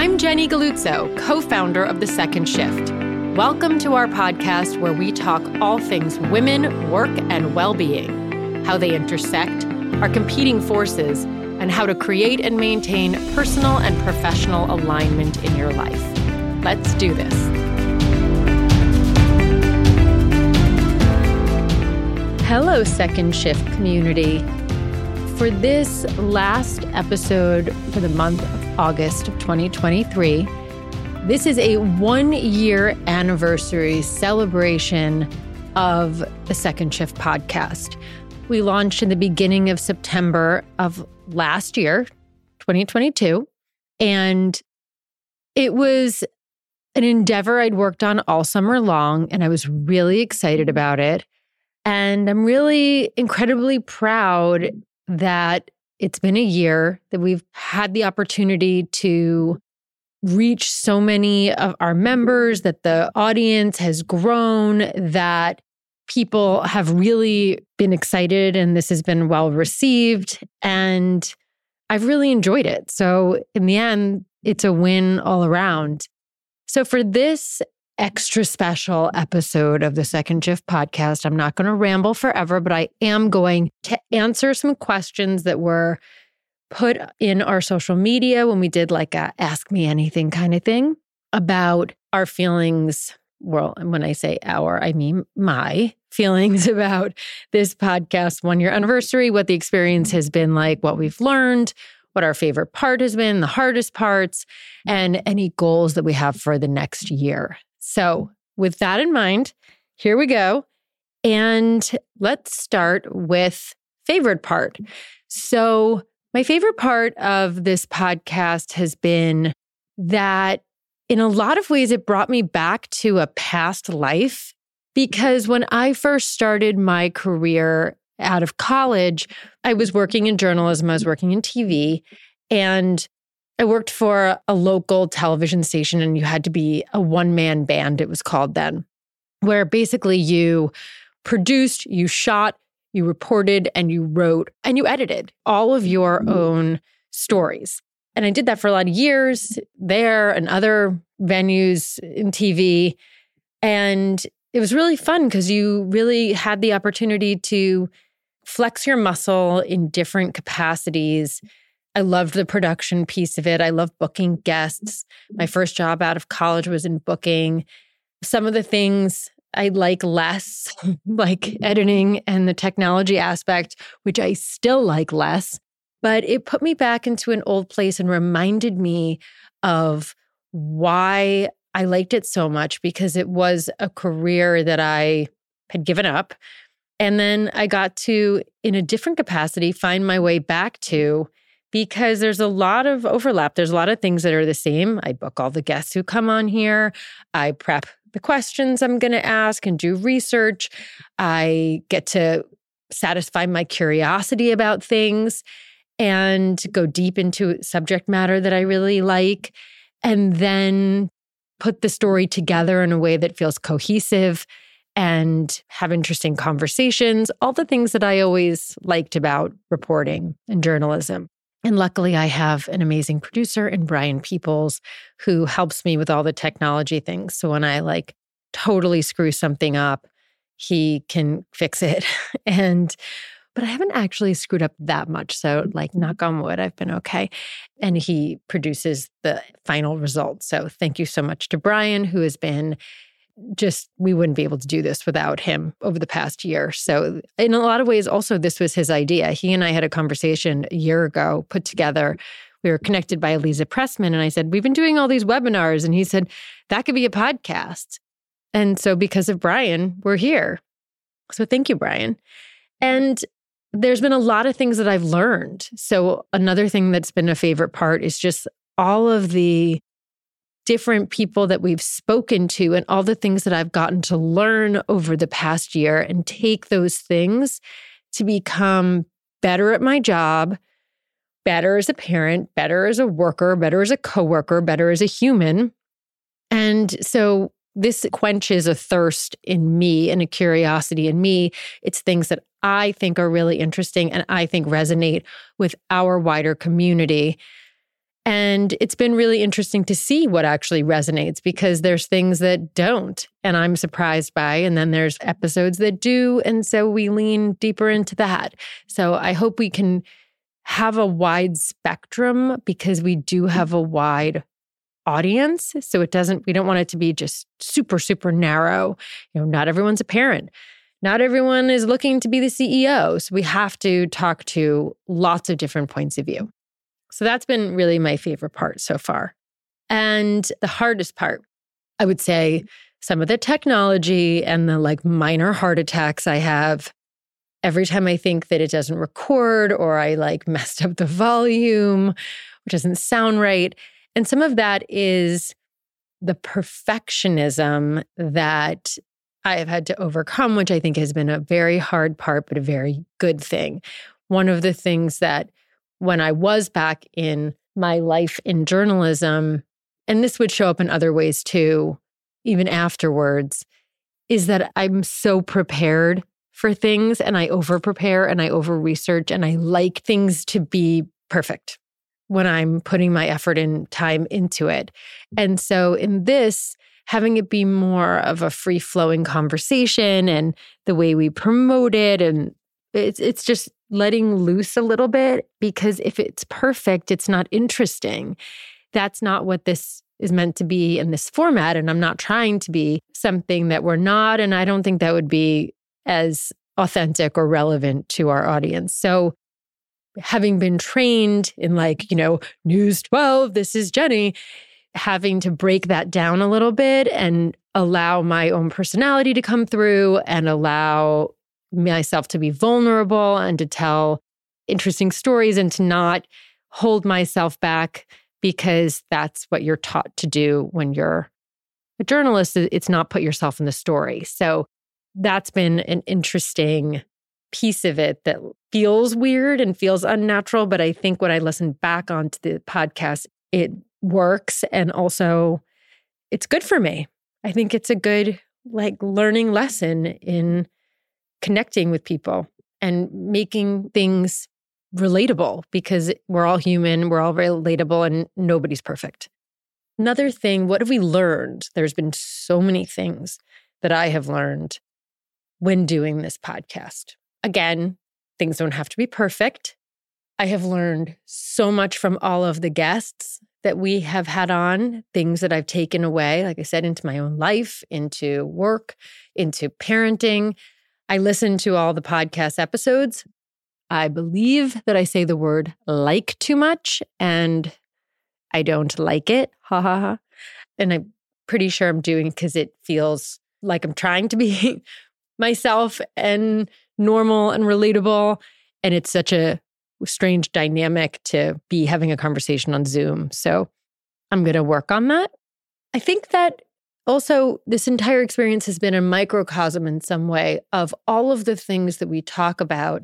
I'm Jenny Galluzzo, co founder of The Second Shift. Welcome to our podcast where we talk all things women, work, and well being, how they intersect, our competing forces, and how to create and maintain personal and professional alignment in your life. Let's do this. Hello, Second Shift community. For this last episode for the month of August of 2023, this is a one year anniversary celebration of the Second Shift podcast. We launched in the beginning of September of last year, 2022. And it was an endeavor I'd worked on all summer long, and I was really excited about it. And I'm really incredibly proud that it's been a year that we've had the opportunity to reach so many of our members, that the audience has grown, that people have really been excited and this has been well received. And I've really enjoyed it. So, in the end, it's a win all around. So, for this extra special episode of the Second Shift podcast. I'm not going to ramble forever, but I am going to answer some questions that were put in our social media when we did like a ask me anything kind of thing about our feelings. Well, when I say our, I mean my feelings about this podcast one year anniversary, what the experience has been like, what we've learned, what our favorite part has been, the hardest parts, and any goals that we have for the next year. So, with that in mind, here we go. And let's start with favorite part. So, my favorite part of this podcast has been that in a lot of ways, it brought me back to a past life because when I first started my career out of college, I was working in journalism, I was working in TV, and I worked for a local television station, and you had to be a one man band, it was called then, where basically you produced, you shot, you reported and you wrote and you edited all of your mm-hmm. own stories. And I did that for a lot of years there and other venues in TV. And it was really fun because you really had the opportunity to flex your muscle in different capacities. I loved the production piece of it. I love booking guests. My first job out of college was in booking. Some of the things I like less, like editing and the technology aspect, which I still like less. But it put me back into an old place and reminded me of why I liked it so much because it was a career that I had given up. And then I got to, in a different capacity, find my way back to because there's a lot of overlap. There's a lot of things that are the same. I book all the guests who come on here. I prep the questions I'm going to ask and do research. I get to satisfy my curiosity about things and go deep into subject matter that I really like. And then put the story together in a way that feels cohesive and have interesting conversations, all the things that I always liked about reporting and journalism. And luckily, I have an amazing producer in Brian Peoples who helps me with all the technology things. So when I like totally screw something up, he can fix it. and, but I haven't actually screwed up that much. So, like, knock on wood, I've been okay. And he produces the final result. So, thank you so much to Brian, who has been just we wouldn't be able to do this without him over the past year. So, in a lot of ways, also, this was his idea. He and I had a conversation a year ago, put together. We were connected by Eliza Pressman. And I said, We've been doing all these webinars. And he said, That could be a podcast. And so, because of Brian, we're here. So, thank you, Brian. And there's been a lot of things that I've learned. So, another thing that's been a favorite part is just all of the different people that we've spoken to and all the things that I've gotten to learn over the past year and take those things to become better at my job, better as a parent, better as a worker, better as a coworker, better as a human. And so this quenches a thirst in me and a curiosity in me. It's things that I think are really interesting and I think resonate with our wider community. And it's been really interesting to see what actually resonates because there's things that don't, and I'm surprised by. And then there's episodes that do. And so we lean deeper into that. So I hope we can have a wide spectrum because we do have a wide audience. So it doesn't, we don't want it to be just super, super narrow. You know, not everyone's a parent. Not everyone is looking to be the CEO. So we have to talk to lots of different points of view. So that's been really my favorite part so far. And the hardest part, I would say, some of the technology and the like minor heart attacks I have every time I think that it doesn't record or I like messed up the volume or doesn't sound right. And some of that is the perfectionism that I have had to overcome, which I think has been a very hard part, but a very good thing. One of the things that when I was back in my life in journalism, and this would show up in other ways too, even afterwards, is that I'm so prepared for things and I over prepare and I over research and I like things to be perfect when I'm putting my effort and time into it. And so in this, having it be more of a free flowing conversation and the way we promote it and it's it's just letting loose a little bit because if it's perfect, it's not interesting. That's not what this is meant to be in this format. And I'm not trying to be something that we're not. And I don't think that would be as authentic or relevant to our audience. So, having been trained in like, you know, News 12, this is Jenny, having to break that down a little bit and allow my own personality to come through and allow myself to be vulnerable and to tell interesting stories and to not hold myself back because that's what you're taught to do when you're a journalist. It's not put yourself in the story. So that's been an interesting piece of it that feels weird and feels unnatural. But I think when I listen back onto the podcast, it works. And also, it's good for me. I think it's a good, like, learning lesson in connecting with people and making things relatable because we're all human, we're all relatable, and nobody's perfect. Another thing, what have we learned? There's been so many things that I have learned when doing this podcast. Again, things don't have to be perfect. I have learned so much from all of the guests that we have had on, things that I've taken away, like I said, into my own life, into work, into parenting, I listen to all the podcast episodes. I believe that I say the word like too much and I don't like it. Ha ha ha. And I'm pretty sure I'm doing because it feels like I'm trying to be myself and normal and relatable. And it's such a strange dynamic to be having a conversation on Zoom. So I'm going to work on that. I think that also, this entire experience has been a microcosm in some way of all of the things that we talk about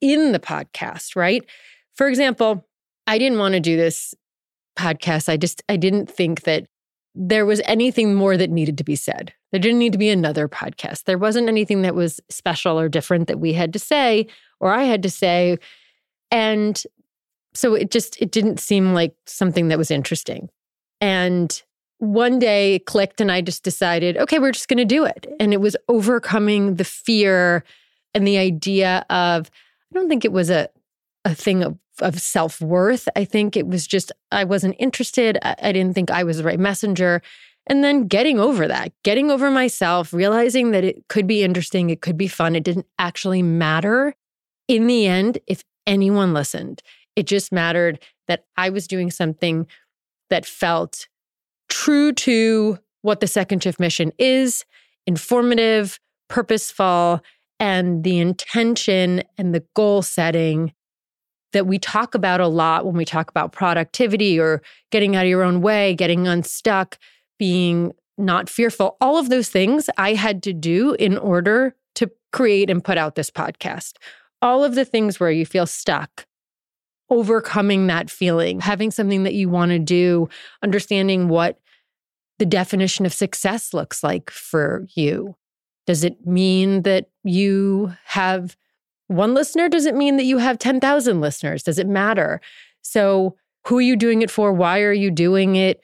in the podcast, right? For example, I didn't want to do this podcast. I just, I didn't think that there was anything more that needed to be said. There didn't need to be another podcast. There wasn't anything that was special or different that we had to say or I had to say. And so it just, it didn't seem like something that was interesting. And one day it clicked and I just decided, okay, we're just going to do it. And it was overcoming the fear and the idea of, I don't think it was a, a thing of, of self worth. I think it was just, I wasn't interested. I, I didn't think I was the right messenger. And then getting over that, getting over myself, realizing that it could be interesting, it could be fun. It didn't actually matter in the end if anyone listened. It just mattered that I was doing something that felt true to what the second shift mission is, informative, purposeful, and the intention and the goal setting that we talk about a lot when we talk about productivity or getting out of your own way, getting unstuck, being not fearful. All of those things I had to do in order to create and put out this podcast. All of the things where you feel stuck, overcoming that feeling, having something that you want to do, understanding what the definition of success looks like for you. Does it mean that you have one listener? Does it mean that you have 10,000 listeners? Does it matter? So, who are you doing it for? Why are you doing it?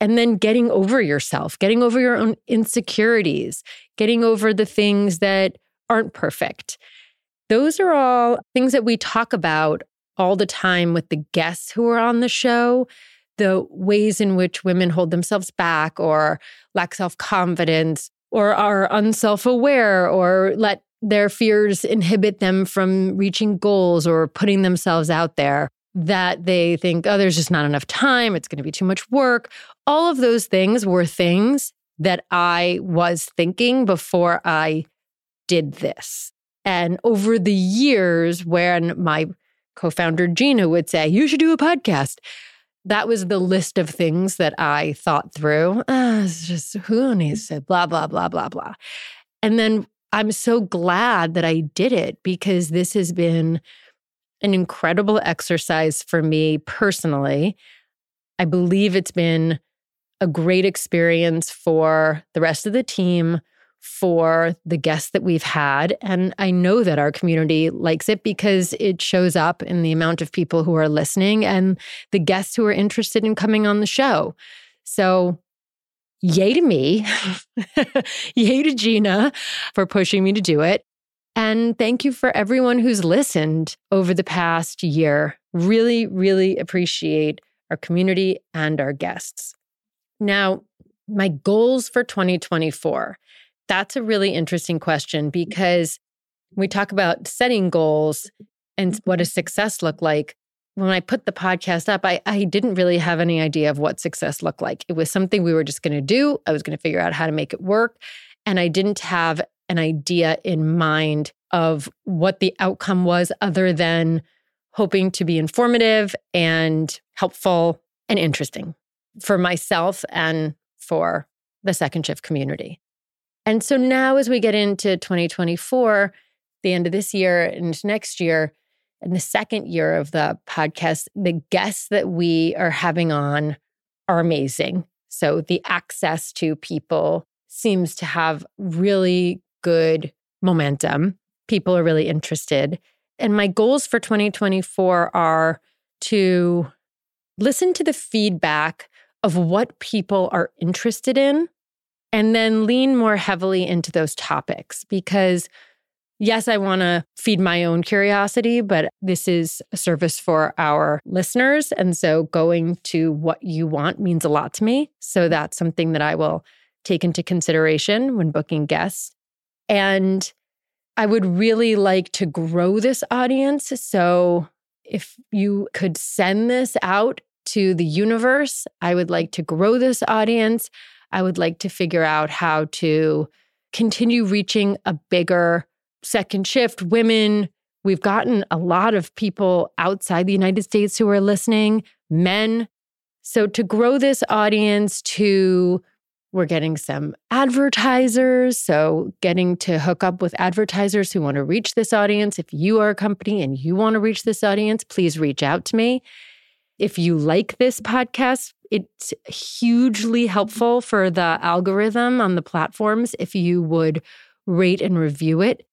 And then getting over yourself, getting over your own insecurities, getting over the things that aren't perfect. Those are all things that we talk about all the time with the guests who are on the show. The ways in which women hold themselves back or lack self confidence or are unself aware or let their fears inhibit them from reaching goals or putting themselves out there that they think, oh, there's just not enough time. It's going to be too much work. All of those things were things that I was thinking before I did this. And over the years, when my co founder Gina would say, you should do a podcast, that was the list of things that I thought through. Ah, it's just who needs to blah, blah, blah, blah, blah. And then I'm so glad that I did it because this has been an incredible exercise for me personally. I believe it's been a great experience for the rest of the team, for the guests that we've had. And I know that our community likes it because it shows up in the amount of people who are listening and the guests who are interested in coming on the show. So, yay to me. yay to Gina for pushing me to do it. And thank you for everyone who's listened over the past year. Really, really appreciate our community and our guests. Now, my goals for 2024. That's a really interesting question because we talk about setting goals and what mm-hmm. does success look like. When I put the podcast up, I, I didn't really have any idea of what success looked like. It was something we were just going to do. I was going to figure out how to make it work. And I didn't have an idea in mind of what the outcome was other than hoping to be informative and helpful and interesting for myself and for the second shift community. And so now, as we get into 2024, the end of this year and next year, and the second year of the podcast, the guests that we are having on are amazing. So the access to people seems to have really good momentum. People are really interested. And my goals for 2024 are to listen to the feedback of what people are interested in and then lean more heavily into those topics because yes, I want to feed my own curiosity, but this is a service for our listeners. And so going to what you want means a lot to me. So that's something that I will take into consideration when booking guests. And I would really like to grow this audience. So if you could send this out to the universe, I would like to grow this audience. I would like to figure out how to continue reaching a bigger second shift women. We've gotten a lot of people outside the United States who are listening, men. So to grow this audience to we're getting some advertisers. So, getting to hook up with advertisers who want to reach this audience. If you are a company and you want to reach this audience, please reach out to me. If you like this podcast, it's hugely helpful for the algorithm on the platforms if you would rate and review it.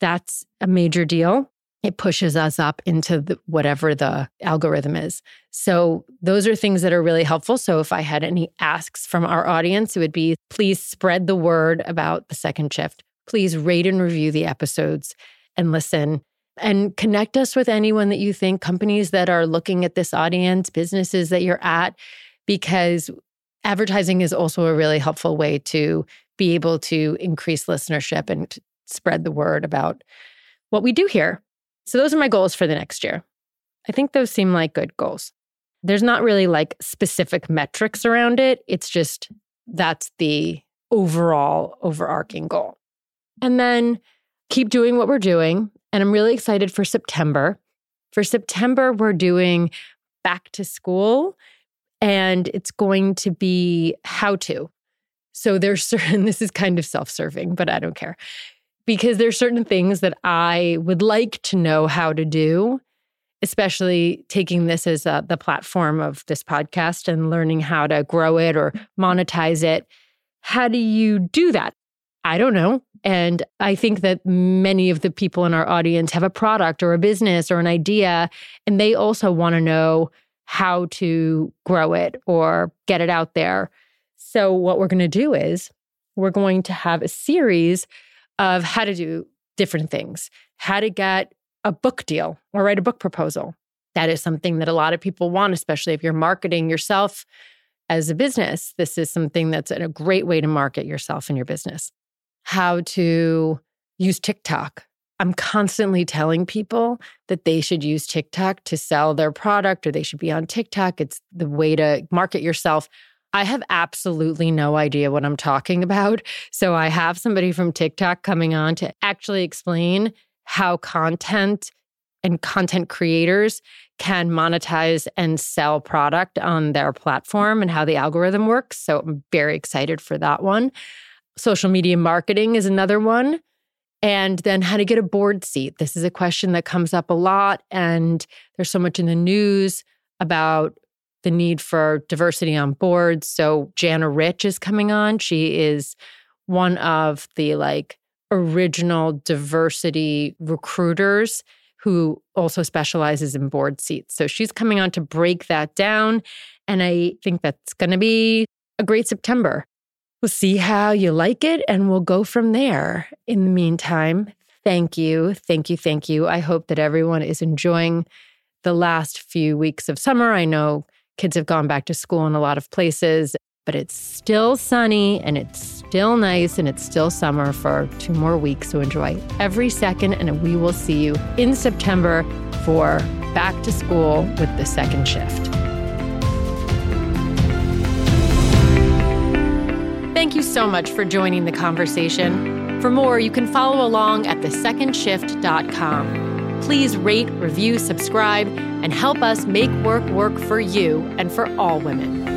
That's a major deal it pushes us up into the, whatever the algorithm is. So, those are things that are really helpful. So, if I had any asks from our audience, it would be please spread the word about the second shift. Please rate and review the episodes and listen and connect us with anyone that you think, companies that are looking at this audience, businesses that you're at, because advertising is also a really helpful way to be able to increase listenership and spread the word about what we do here. So those are my goals for the next year. I think those seem like good goals. There's not really like specific metrics around it. It's just that's the overall overarching goal. And then keep doing what we're doing. And I'm really excited for September. For September, we're doing back to school and it's going to be how to. So there's certain, this is kind of self serving, but I don't care because there's certain things that I would like to know how to do, especially taking this as a, the platform of this podcast and learning how to grow it or monetize it. How do you do that? I don't know. And I think that many of the people in our audience have a product or a business or an idea, and they also want to know how to grow it or get it out there. So, what we're going to do is we're going to have a series of how to do different things, how to get a book deal or write a book proposal. That is something that a lot of people want, especially if you're marketing yourself as a business. This is something that's a great way to market yourself and your business. How to use TikTok. I'm constantly telling people that they should use TikTok to sell their product or they should be on TikTok. It's the way to market yourself. I have absolutely no idea what I'm talking about. So I have somebody from TikTok coming on to actually explain how content and content creators can monetize and sell product on their platform and how the algorithm works. So I'm very excited for that one. Social media marketing is another one. And then how to get a board seat. This is a question that comes up a lot. And there's so much in the news about the need for diversity on boards. So Jana Rich is coming on. She is one of the like original diversity recruiters who also specializes in board seats. So she's coming on to break that down. And I think that's going to be a great September. We'll see how you like it and we'll go from there. In the meantime, thank you. Thank you. Thank you. I hope that everyone is enjoying the last few weeks of summer. I know Kids have gone back to school in a lot of places, but it's still sunny and it's still nice and it's still summer for two more weeks. So enjoy every second, and we will see you in September for back to school with the second shift. Thank you so much for joining the conversation. For more, you can follow along at thesecondshift.com. Please rate, review, subscribe, and help us make work work for you and for all women.